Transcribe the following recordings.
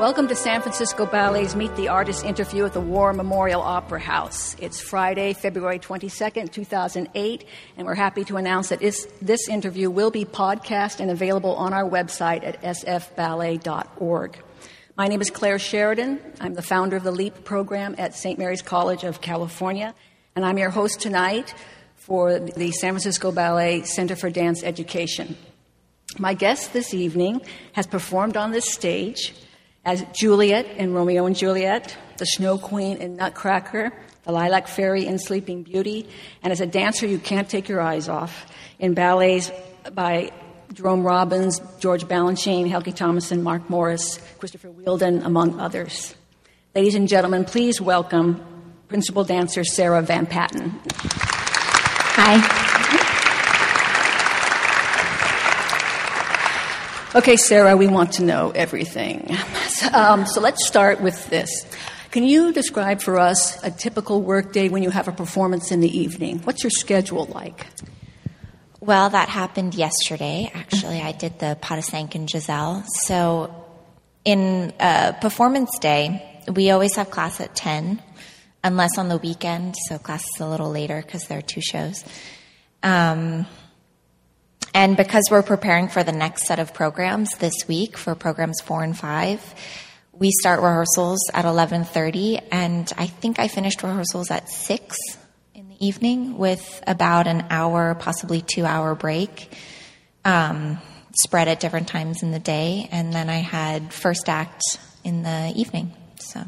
Welcome to San Francisco Ballet's Meet the Artist interview at the War Memorial Opera House. It's Friday, February 22nd, 2008, and we're happy to announce that this interview will be podcast and available on our website at sfballet.org. My name is Claire Sheridan. I'm the founder of the LEAP program at St. Mary's College of California, and I'm your host tonight for the San Francisco Ballet Center for Dance Education. My guest this evening has performed on this stage as Juliet in Romeo and Juliet, the Snow Queen in Nutcracker, the Lilac Fairy in Sleeping Beauty, and as a dancer you can't take your eyes off in ballets by Jerome Robbins, George Balanchine, Helgi Thomasson, Mark Morris, Christopher Wheeldon, among others. Ladies and gentlemen, please welcome principal dancer Sarah Van Patten. Hi. Okay, Sarah, we want to know everything. Um, so let's start with this. Can you describe for us a typical workday when you have a performance in the evening? What's your schedule like? Well, that happened yesterday. Actually, I did the and Giselle. So, in performance day, we always have class at 10, unless on the weekend. So, class is a little later because there are two shows. Um, and because we're preparing for the next set of programs this week for programs four and five, we start rehearsals at 11.30 and i think i finished rehearsals at 6 in the evening with about an hour possibly two hour break um, spread at different times in the day. And then i had first act in the evening. So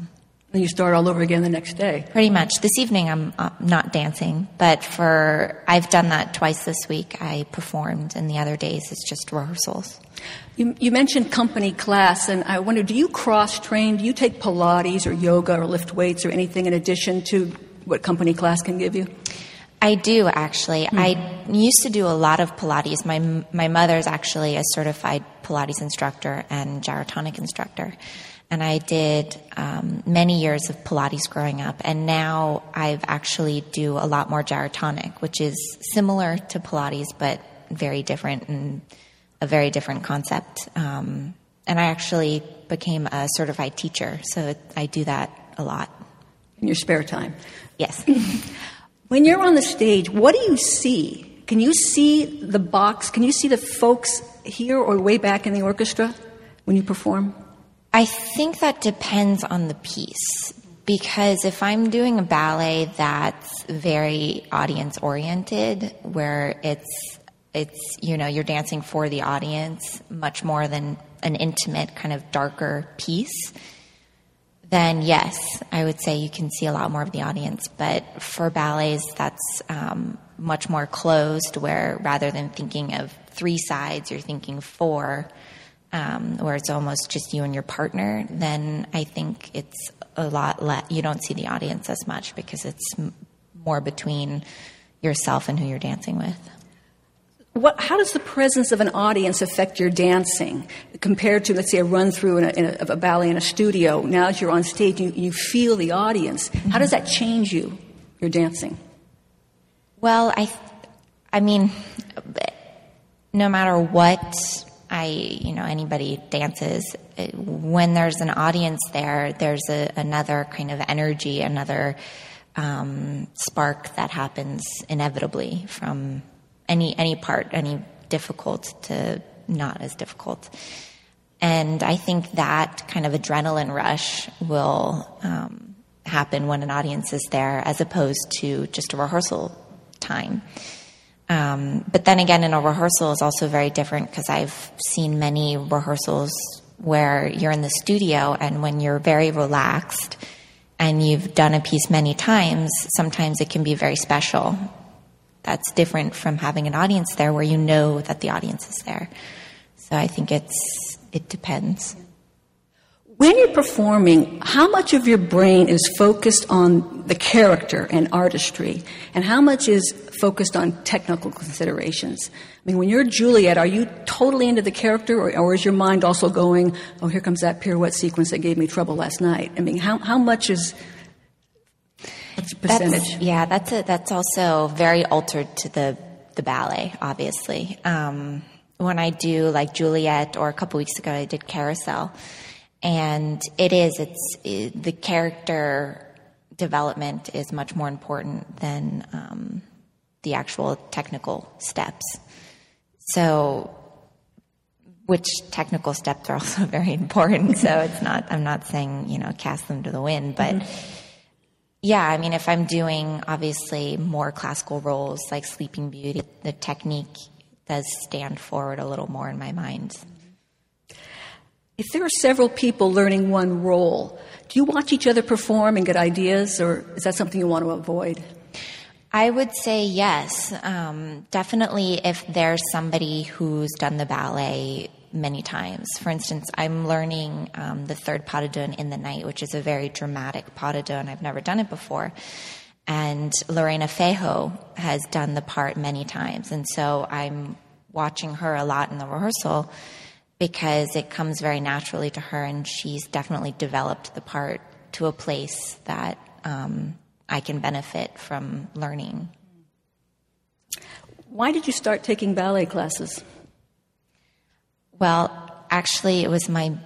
and you start all over again the next day. Pretty much. This evening I'm uh, not dancing, but for I've done that twice this week. I performed, and the other days it's just rehearsals. You, you mentioned company class, and I wonder, do you cross train? Do you take Pilates or yoga or lift weights or anything in addition to what company class can give you? I do actually. Mm-hmm. I used to do a lot of Pilates. My my mother's actually a certified Pilates instructor and gyrotonic instructor and I did um, many years of Pilates growing up, and now I've actually do a lot more gyrotonic, which is similar to Pilates but very different and a very different concept. Um, and I actually became a certified teacher, so I do that a lot in your spare time. Yes. when you're on the stage, what do you see? Can you see the box? Can you see the folks here or way back in the orchestra when you perform? I think that depends on the piece because if I'm doing a ballet that's very audience oriented, where it's it's you know you're dancing for the audience much more than an intimate kind of darker piece, then yes, I would say you can see a lot more of the audience. But for ballets, that's um, much more closed, where rather than thinking of three sides, you're thinking four um, where it's almost just you and your partner, then I think it's a lot less. You don't see the audience as much because it's m- more between yourself and who you're dancing with. What, how does the presence of an audience affect your dancing compared to, let's say, a run through in a, in a, of a ballet in a studio? Now that you're on stage, you, you feel the audience. Mm-hmm. How does that change you, your dancing? Well, I, I mean, no matter what I, you know, anybody dances, when there's an audience there, there's a, another kind of energy, another um, spark that happens inevitably from any any part, any difficult to not as difficult. And I think that kind of adrenaline rush will um, happen when an audience is there, as opposed to just a rehearsal time. Um, but then again, in a rehearsal is also very different because I've seen many rehearsals where you're in the studio and when you're very relaxed and you've done a piece many times, sometimes it can be very special. That's different from having an audience there where you know that the audience is there. So I think it's it depends. When you're performing, how much of your brain is focused on the character and artistry, and how much is focused on technical considerations? I mean, when you're Juliet, are you totally into the character, or, or is your mind also going, oh, here comes that pirouette sequence that gave me trouble last night? I mean, how, how much is percentage? That's, yeah, that's a, that's also very altered to the the ballet, obviously. Um, when I do like Juliet, or a couple weeks ago I did Carousel, and it is it's it, the character development is much more important than um, the actual technical steps. So, which technical steps are also very important. so it's not I'm not saying you know cast them to the wind, but. Mm-hmm. Yeah, I mean, if I'm doing obviously more classical roles like Sleeping Beauty, the technique does stand forward a little more in my mind. If there are several people learning one role, do you watch each other perform and get ideas, or is that something you want to avoid? I would say yes. Um, definitely, if there's somebody who's done the ballet many times. For instance, I'm learning um, the third pas de deux in the night, which is a very dramatic pas de deux, and I've never done it before. And Lorena Feijoo has done the part many times. And so I'm watching her a lot in the rehearsal because it comes very naturally to her, and she's definitely developed the part to a place that um, I can benefit from learning. Why did you start taking ballet classes? Well, actually, it was my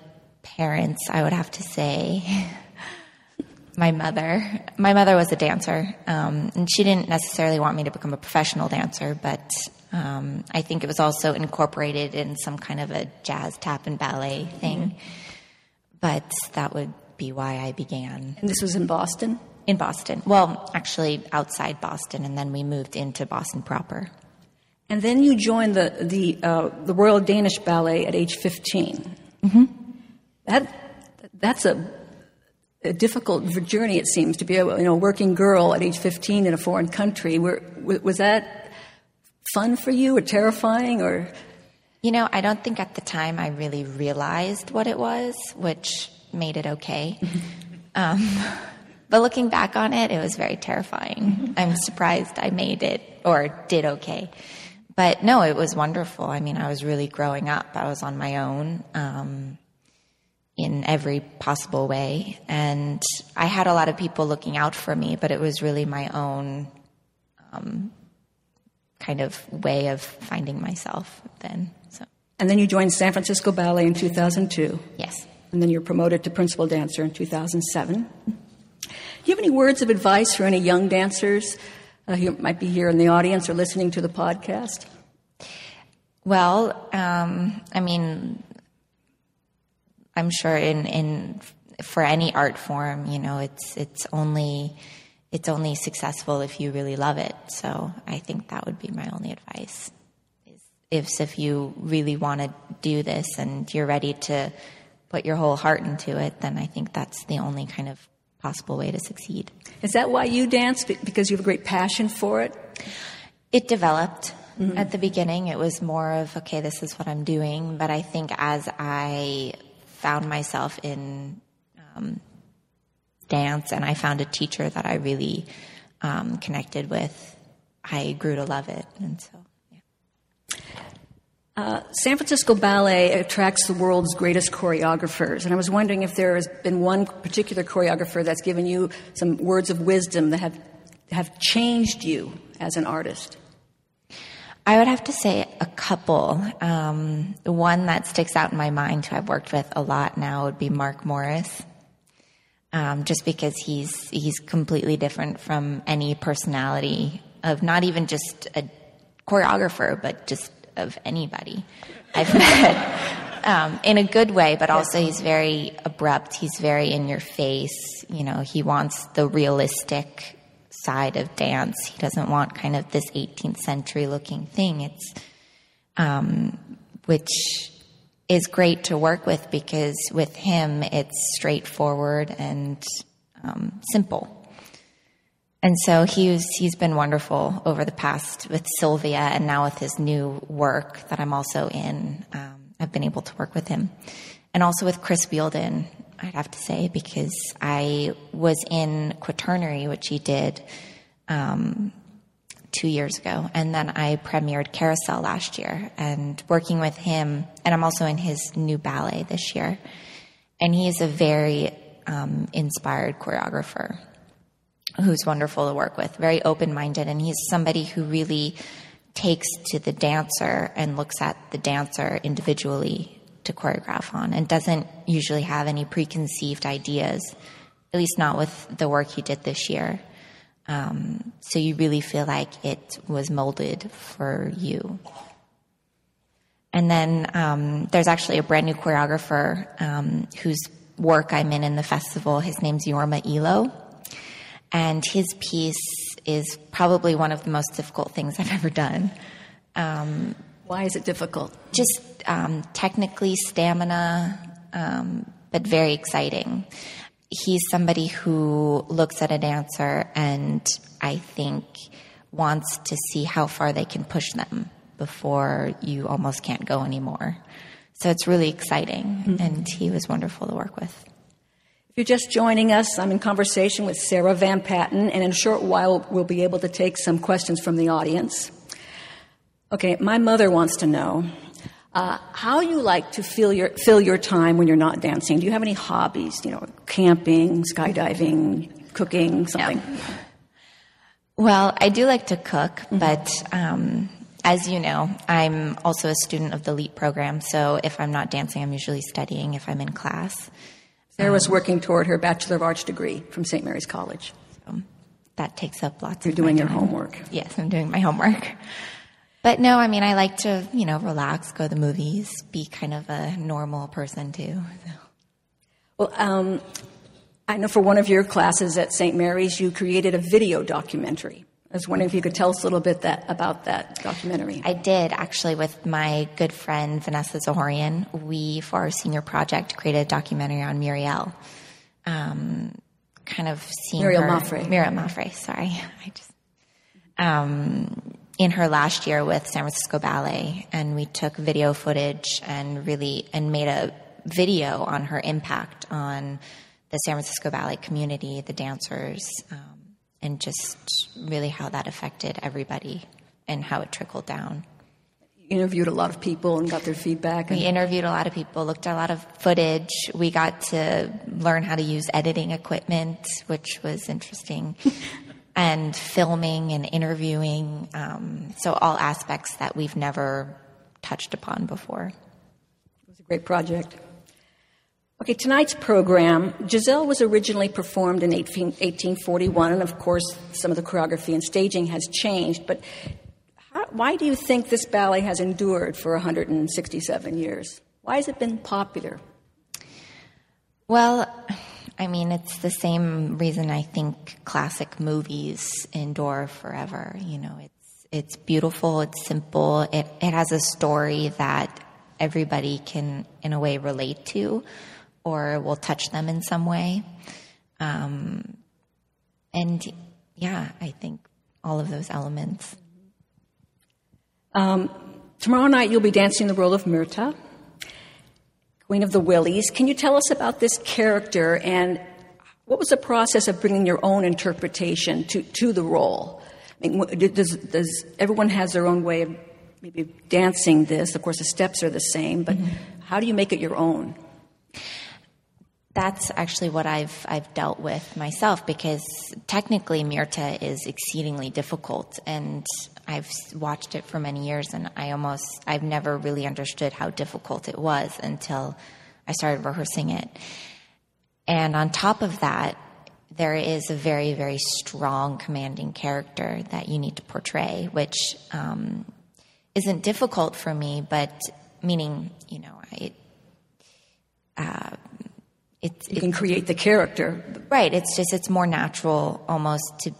parents, I would have to say. my mother. My mother was a dancer, um, and she didn't necessarily want me to become a professional dancer, but um, I think it was also incorporated in some kind of a jazz tap and ballet thing. Mm-hmm. But that would be why I began. And this was in Boston? In Boston. Well, actually outside Boston, and then we moved into Boston proper. And then you joined the, the, uh, the Royal Danish Ballet at age 15. Mm-hmm. That, that's a a difficult journey, it seems, to be a you know, working girl at age 15 in a foreign country. Were, was that fun for you or terrifying or? You know, I don't think at the time I really realized what it was, which made it okay. um, but looking back on it, it was very terrifying. Mm-hmm. I'm surprised I made it or did okay. But no, it was wonderful. I mean, I was really growing up. I was on my own. Um, in every possible way. And I had a lot of people looking out for me, but it was really my own um, kind of way of finding myself then. So. And then you joined San Francisco Ballet in 2002. Yes. And then you're promoted to principal dancer in 2007. Do you have any words of advice for any young dancers uh, who might be here in the audience or listening to the podcast? Well, um, I mean, I'm sure in, in for any art form, you know, it's it's only it's only successful if you really love it. So I think that would be my only advice. Is if if you really want to do this and you're ready to put your whole heart into it, then I think that's the only kind of possible way to succeed. Is that why you dance? Because you have a great passion for it? It developed. Mm-hmm. At the beginning, it was more of, okay, this is what I'm doing. But I think as I found myself in um, dance and I found a teacher that I really um, connected with, I grew to love it. And so, yeah. Uh, San Francisco Ballet attracts the world's greatest choreographers, and I was wondering if there has been one particular choreographer that's given you some words of wisdom that have have changed you as an artist. I would have to say a couple. Um, one that sticks out in my mind, who I've worked with a lot now, would be Mark Morris. Um, just because he's he's completely different from any personality of not even just a choreographer, but just of anybody I've met. Um, in a good way, but also he's very abrupt. He's very in your face. You know, he wants the realistic side of dance. He doesn't want kind of this 18th century looking thing. It's, um, which is great to work with because with him it's straightforward and um, simple. And so he's he's been wonderful over the past with Sylvia and now with his new work that I'm also in. Um, I've been able to work with him, and also with Chris Wheeldon. I'd have to say, because I was in Quaternary, which he did um, two years ago, and then I premiered Carousel last year, and working with him, and I'm also in his new ballet this year, and he is a very um, inspired choreographer who's wonderful to work with, very open minded, and he's somebody who really takes to the dancer and looks at the dancer individually to choreograph on and doesn't usually have any preconceived ideas, at least not with the work he did this year. Um, so you really feel like it was molded for you. And then um, there's actually a brand new choreographer um, whose work I'm in in the festival. His name's Jorma Elo. And his piece is probably one of the most difficult things I've ever done. Um, Why is it difficult? Just um, technically, stamina, um, but very exciting. He's somebody who looks at a dancer and I think wants to see how far they can push them before you almost can't go anymore. So it's really exciting, mm-hmm. and he was wonderful to work with. If you're just joining us, I'm in conversation with Sarah Van Patten, and in a short while, we'll be able to take some questions from the audience. Okay, my mother wants to know uh, how you like to fill your, fill your time when you're not dancing. Do you have any hobbies? You know, camping, skydiving, cooking, something? Yeah. Well, I do like to cook, mm-hmm. but um, as you know, I'm also a student of the LEAP program, so if I'm not dancing, I'm usually studying if I'm in class. Sarah was um, working toward her Bachelor of Arts degree from St. Mary's College. So that takes up lots You're of doing your homework. Yes, I'm doing my homework. But no, I mean, I like to, you know, relax, go to the movies, be kind of a normal person too. So. Well, um, I know for one of your classes at St. Mary's, you created a video documentary. I was wondering if you could tell us a little bit that, about that documentary. I did actually with my good friend Vanessa Zahorian. We, for our senior project, created a documentary on Muriel. Um, kind of seeing Muriel her, Maffrey. Muriel Maffrey, sorry. I just, um, in her last year with San Francisco Ballet, and we took video footage and really and made a video on her impact on the San Francisco Ballet community, the dancers. Um, and just really how that affected everybody and how it trickled down. You interviewed a lot of people and got their feedback. And- We interviewed a lot of people, looked at a lot of footage. We got to learn how to use editing equipment, which was interesting, and filming and interviewing. Um, so, all aspects that we've never touched upon before. It was a great project. Okay, tonight's program, Giselle was originally performed in 18, 1841, and of course, some of the choreography and staging has changed. But how, why do you think this ballet has endured for 167 years? Why has it been popular? Well, I mean, it's the same reason I think classic movies endure forever. You know, it's it's beautiful, it's simple, it it has a story that everybody can, in a way, relate to or will touch them in some way. Um, and yeah, I think all of those elements. Um, tomorrow night you'll be dancing the role of Myrtha, Queen of the Wilis. Can you tell us about this character and what was the process of bringing your own interpretation to, to the role? I mean, does, does everyone has their own way of maybe dancing this? Of course, the steps are the same, but mm-hmm. how do you make it your own? that's actually what I've I've dealt with myself because technically Myrtha is exceedingly difficult and I've watched it for many years and I almost I've never really understood how difficult it was until I started rehearsing it. And on top of that, there is a very very strong commanding character that you need to portray, which um, isn't difficult for me, but meaning you know I. Uh, it's, you can create the character. Right. It's just it's more natural almost to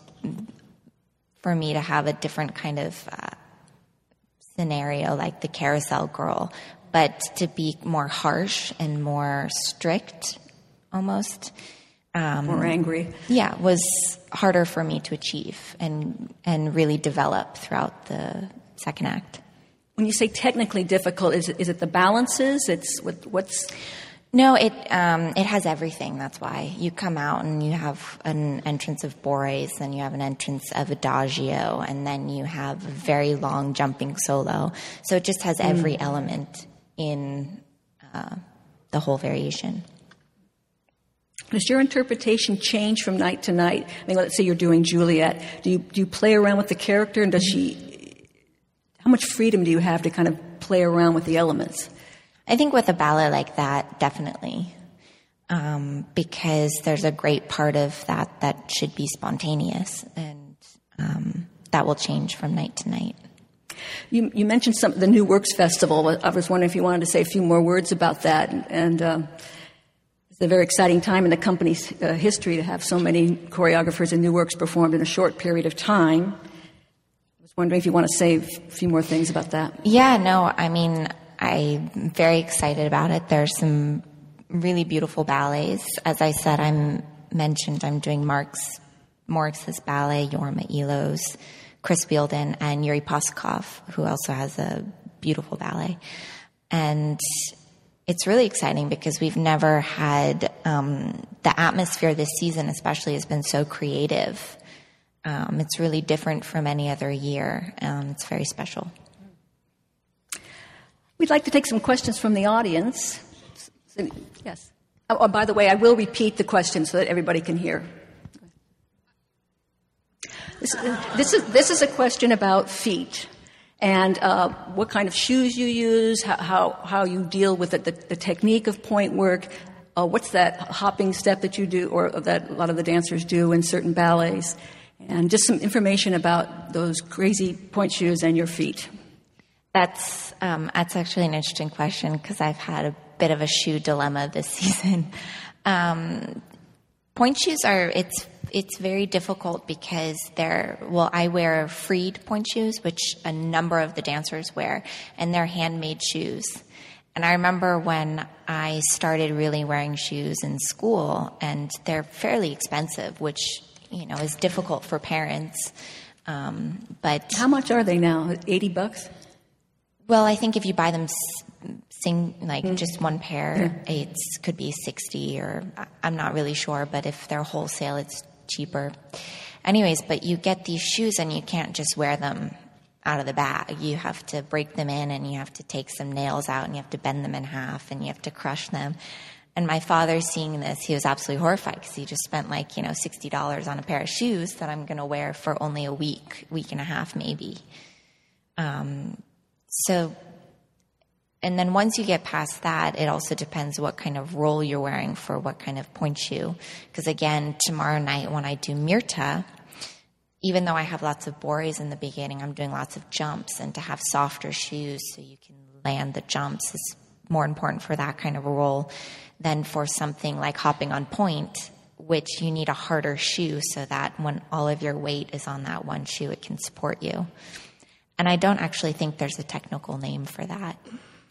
for me to have a different kind of uh, scenario like the carousel girl, but to be more harsh and more strict, almost. Um, more angry. Yeah, was harder for me to achieve and and really develop throughout the second act. When you say technically difficult, is it, is it the balances? It's what, what's no, it um, it has everything. That's why you come out and you have an entrance of bourrées, then you have an entrance of Adagio, and then you have a very long jumping solo. So it just has every mm. element in uh, the whole variation. Does your interpretation change from night to night? I mean, let's say you're doing Juliet. Do you do you play around with the character, and does she how much freedom do you have to kind of play around with the elements? I think with a ballet like that, definitely. Um, because there's a great part of that that should be spontaneous and um, that will change from night to night. You, you, mentioned some the New Works Festival. I was wondering if you wanted to say a few more words about that. And, and um, it's a very exciting time in the company's uh, history to have so many choreographers and new works performed in a short period of time. I was wondering if you want to say a few more things about that. Yeah, no, I mean, I'm very excited about it. There's some really beautiful ballets. As I said, I'm mentioned I'm doing Mark's Morris's ballet, Jorma Elo's, Chris Wheeldon, and Yuri Possokhov, who also has a beautiful ballet. And it's really exciting because we've never had um, the atmosphere this season, especially, has been so creative. Um, it's really different from any other year. Um, it's very special. We'd like to take some questions from the audience. Yes. Oh, oh, by the way, I will repeat the question so that everybody can hear. This, this, is, this is a question about feet and uh, what kind of shoes you use, how, how, how you deal with the, the, the technique of pointe work. Uh, what's that hopping step that you do, or that a lot of the dancers do in certain ballets? And just some information about those crazy pointe shoes and your feet. That's um, that's actually an interesting question because I've had a bit of a shoe dilemma this season. Um, pointe shoes are it's it's very difficult because they're well I wear Freed pointe shoes which a number of the dancers wear and they're handmade shoes. And I remember when I started really wearing shoes in school and they're fairly expensive which you know is difficult for parents. Um, but how much are they now? 80 bucks? Well, I think if you buy them sing like mm. just one pair, yeah. it could be 60 or I'm not really sure, but if they're wholesale, it's cheaper. Anyways, but you get these shoes and you can't just wear them out of the bag. You have to break them in and you have to take some nails out and you have to bend them in half and you have to crush them. And my father seeing this, he was absolutely horrified because he just spent like, you know, $60 on a pair of shoes that I'm going to wear for only a week, week and a half maybe. Um, so, and then once you get past that, it also depends what kind of role you're wearing for what kind of pointe shoe. Because again, tomorrow night when I do Myrtha, even though I have lots of bourrées in the beginning, I'm doing lots of jumps, and to have softer shoes so you can land the jumps is more important for that kind of a role than for something like hopping on pointe, which you need a harder shoe so that when all of your weight is on that one shoe, it can support you. And I don't actually think there's a technical name for that.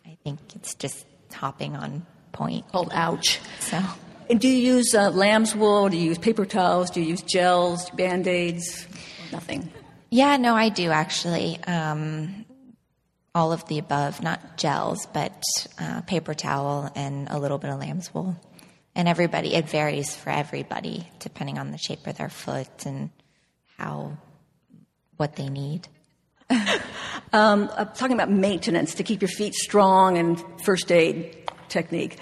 I think it's just hopping on pointe. Called ouch. So. And do you use uh, lamb's wool? Do you use paper towels? Do you use gels, band aids? Nothing. Yeah, no, I do actually. Um, all of the above, not gels, but uh, paper towel and a little bit of lamb's wool. And everybody, it varies for everybody depending on the shape of their foot and how, what they need. Um, I'm talking about maintenance to keep your feet strong and first aid technique.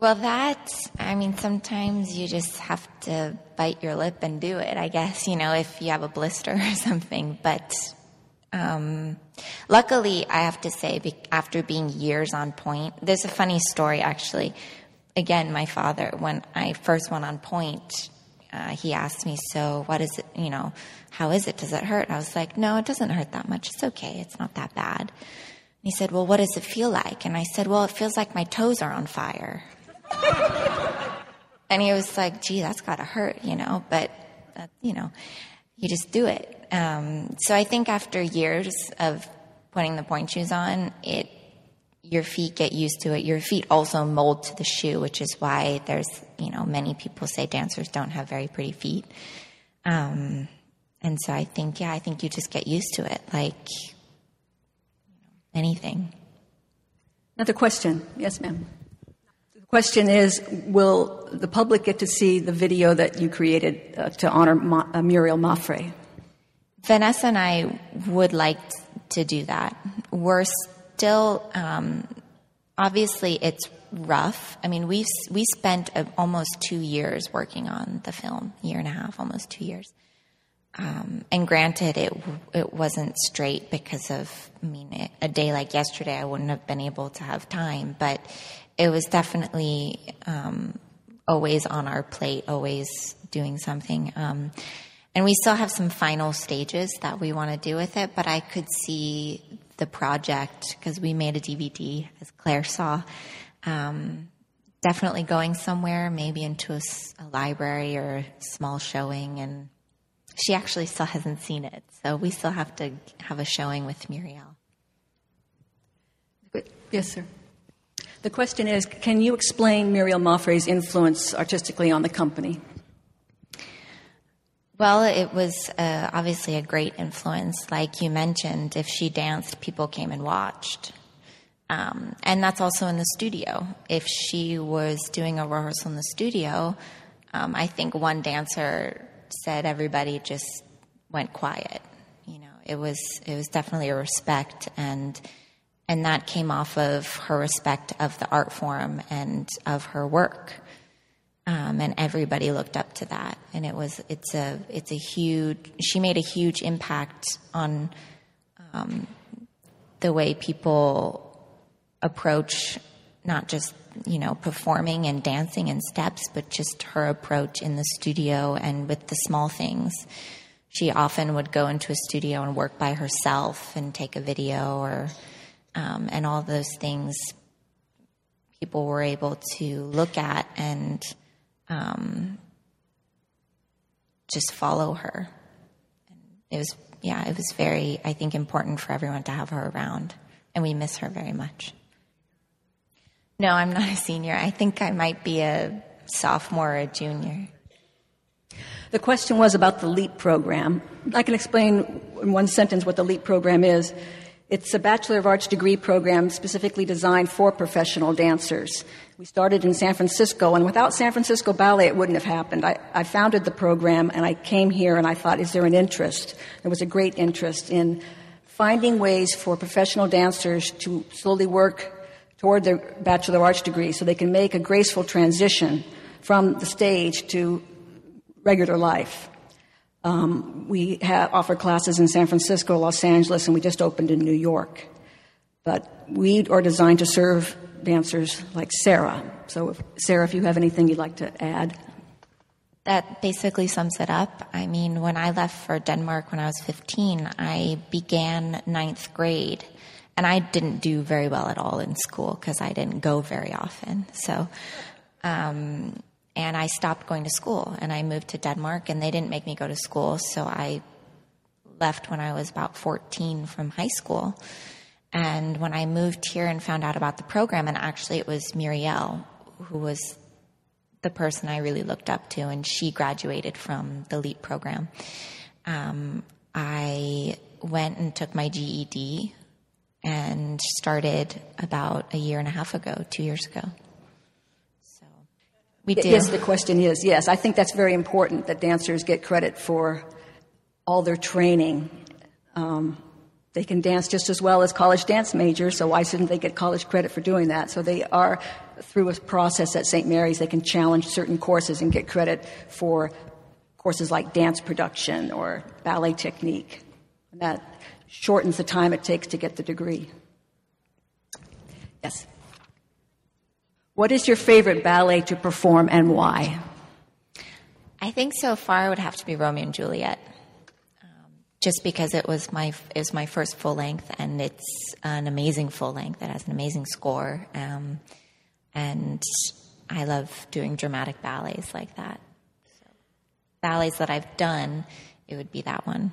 Well, that, I mean, sometimes you just have to bite your lip and do it, I guess, you know, if you have a blister or something. But um, luckily, I have to say, after being years on pointe, there's a funny story actually. Again, my father, when I first went on pointe, uh, he asked me, So, what is it, you know, how is it? Does it hurt? I was like, No, it doesn't hurt that much. It's okay. It's not that bad. And he said, Well, what does it feel like? And I said, Well, it feels like my toes are on fire. and he was like, Gee, that's got to hurt, you know, but, uh, you know, you just do it. Um, so I think after years of putting the pointe shoes on, it your feet get used to it. Your feet also mold to the shoe, which is why there's, you know, many people say dancers don't have very pretty feet. Um, and so I think, yeah, I think you just get used to it, like you know, anything. Another question. Yes, ma'am. The question is Will the public get to see the video that you created uh, to honor Ma- uh, Muriel Maffrey? Vanessa and I would like to do that. We're still, um, obviously, it's rough. I mean, we've we spent almost two years working on the film, year and a half, almost two years. Um, and granted, it it wasn't straight because of I mean, it, a day like yesterday, I wouldn't have been able to have time, but it was definitely um, always on our plate, always doing something. Um, and we still have some final stages that we want to do with it, but I could see the project because we made a DVD, as Claire saw. Um, definitely going somewhere, maybe into a, a library or a small showing, and she actually still hasn't seen it, so we still have to have a showing with Muriel. Yes, sir. The question is Can you explain Muriel Maffrey's influence artistically on the company? Well, it was uh, obviously a great influence. Like you mentioned, if she danced, people came and watched. Um, and that's also in the studio. If she was doing a rehearsal in the studio, um, I think one dancer said everybody just went quiet. You know, it was it was definitely a respect, and and that came off of her respect of the art form and of her work. Um, and everybody looked up to that, and it was it's a it's a huge. She made a huge impact on um, the way people approach not just you know performing and dancing and steps but just her approach in the studio and with the small things. She often would go into a studio and work by herself and take a video or um, and all those things people were able to look at and um, just follow her. It was yeah it was very i think important for everyone to have her around. And we miss her very much no, I'm not a senior. I think I might be a sophomore or a junior. The question was about the LEAP program. I can explain in one sentence what the LEAP program is. It's a Bachelor of Arts degree program specifically designed for professional dancers. We started in San Francisco, and without San Francisco Ballet, it wouldn't have happened. I, I, founded the program, and I came here, and I thought, is there an interest? There was a great interest in finding ways for professional dancers to slowly work toward their Bachelor of Arts degree so they can make a graceful transition from the stage to regular life. Um, we have offer classes in San Francisco, Los Angeles, and we just opened in New York. But we are designed to serve dancers like Sarah. So, if, Sarah, if you have anything you'd like to add. That basically sums it up. I mean, when I left for Denmark when I was 15, I began ninth grade and I didn't do very well at all in school because I didn't go very often. So, um, and I stopped going to school and I moved to Denmark and they didn't make me go to school. So I left when I was about 14 from high school. And when I moved here and found out about the program, and actually it was Muriel who was the person I really looked up to, and she graduated from the LEAP program. Um, I went and took my GED and started about a year and a half ago, two years ago. So we do. Yes, the question is yes. I think that's very important that dancers get credit for all their training. Um, they can dance just as well as college dance majors, so why shouldn't they get college credit for doing that? So they are through a process at St. Mary's. They can challenge certain courses and get credit for courses like dance production or ballet technique. And that shortens the time it takes to get the degree. Yes. What is your favorite ballet to perform and why? I think so far it would have to be Romeo and Juliet. Um, just because it was my it was my first full length and it's an amazing full length. It has an amazing score, um, and I love doing dramatic ballets like that. So, ballets that I've done, it would be that one.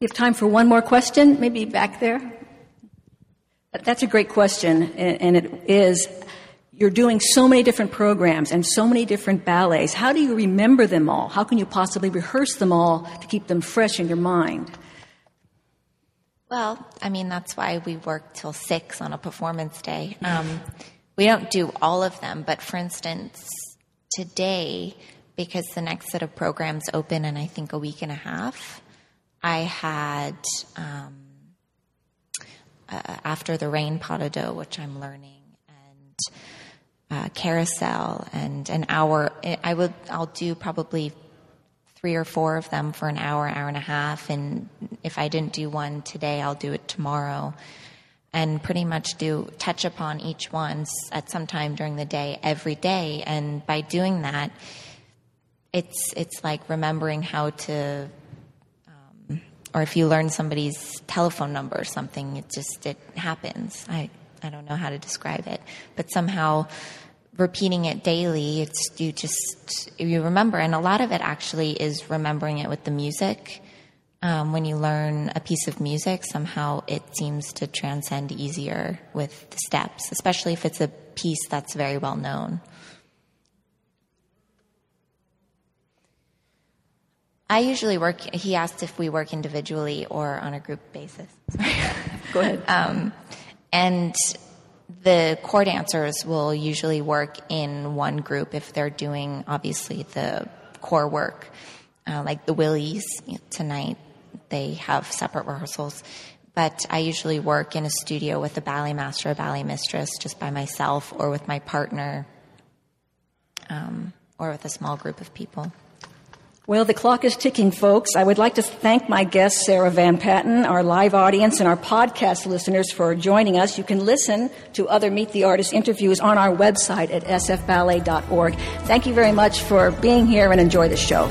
You have time for one more question, maybe back there? That's a great question, and it is you're doing so many different programs and so many different ballets. How do you remember them all? How can you possibly rehearse them all to keep them fresh in your mind? Well, I mean, that's why we work till six on a performance day. Um, we don't do all of them, but for instance, today, because the next set of programs open in I think a week and a half, I had um, uh, after the rain pas de deux, which I'm learning, and uh, carousel, and an hour. I would I'll do probably three or four of them for an hour, hour and a half. And if I didn't do one today, I'll do it tomorrow. And pretty much do touch upon each one at some time during the day, every day. And by doing that, it's it's like remembering how to, or if you learn somebody's telephone number or something, it just it happens. I I don't know how to describe it, but somehow repeating it daily, it's you just you remember, and a lot of it actually is remembering it with the music. Um, when you learn a piece of music, somehow it seems to transcend easier with the steps, especially if it's a piece that's very well known. I usually work. He asked if we work individually or on a group basis. Go ahead. Um, and the core dancers will usually work in one group if they're doing obviously the core work, uh, like the Wilis tonight. They have separate rehearsals, but I usually work in a studio with a ballet master, a ballet mistress, just by myself, or with my partner, um, or with a small group of people. Well, the clock is ticking, folks. I would like to thank my guest, Sarah Van Patten, our live audience, and our podcast listeners for joining us. You can listen to other Meet the Artist interviews on our website at sfballet.org. Thank you very much for being here and enjoy the show.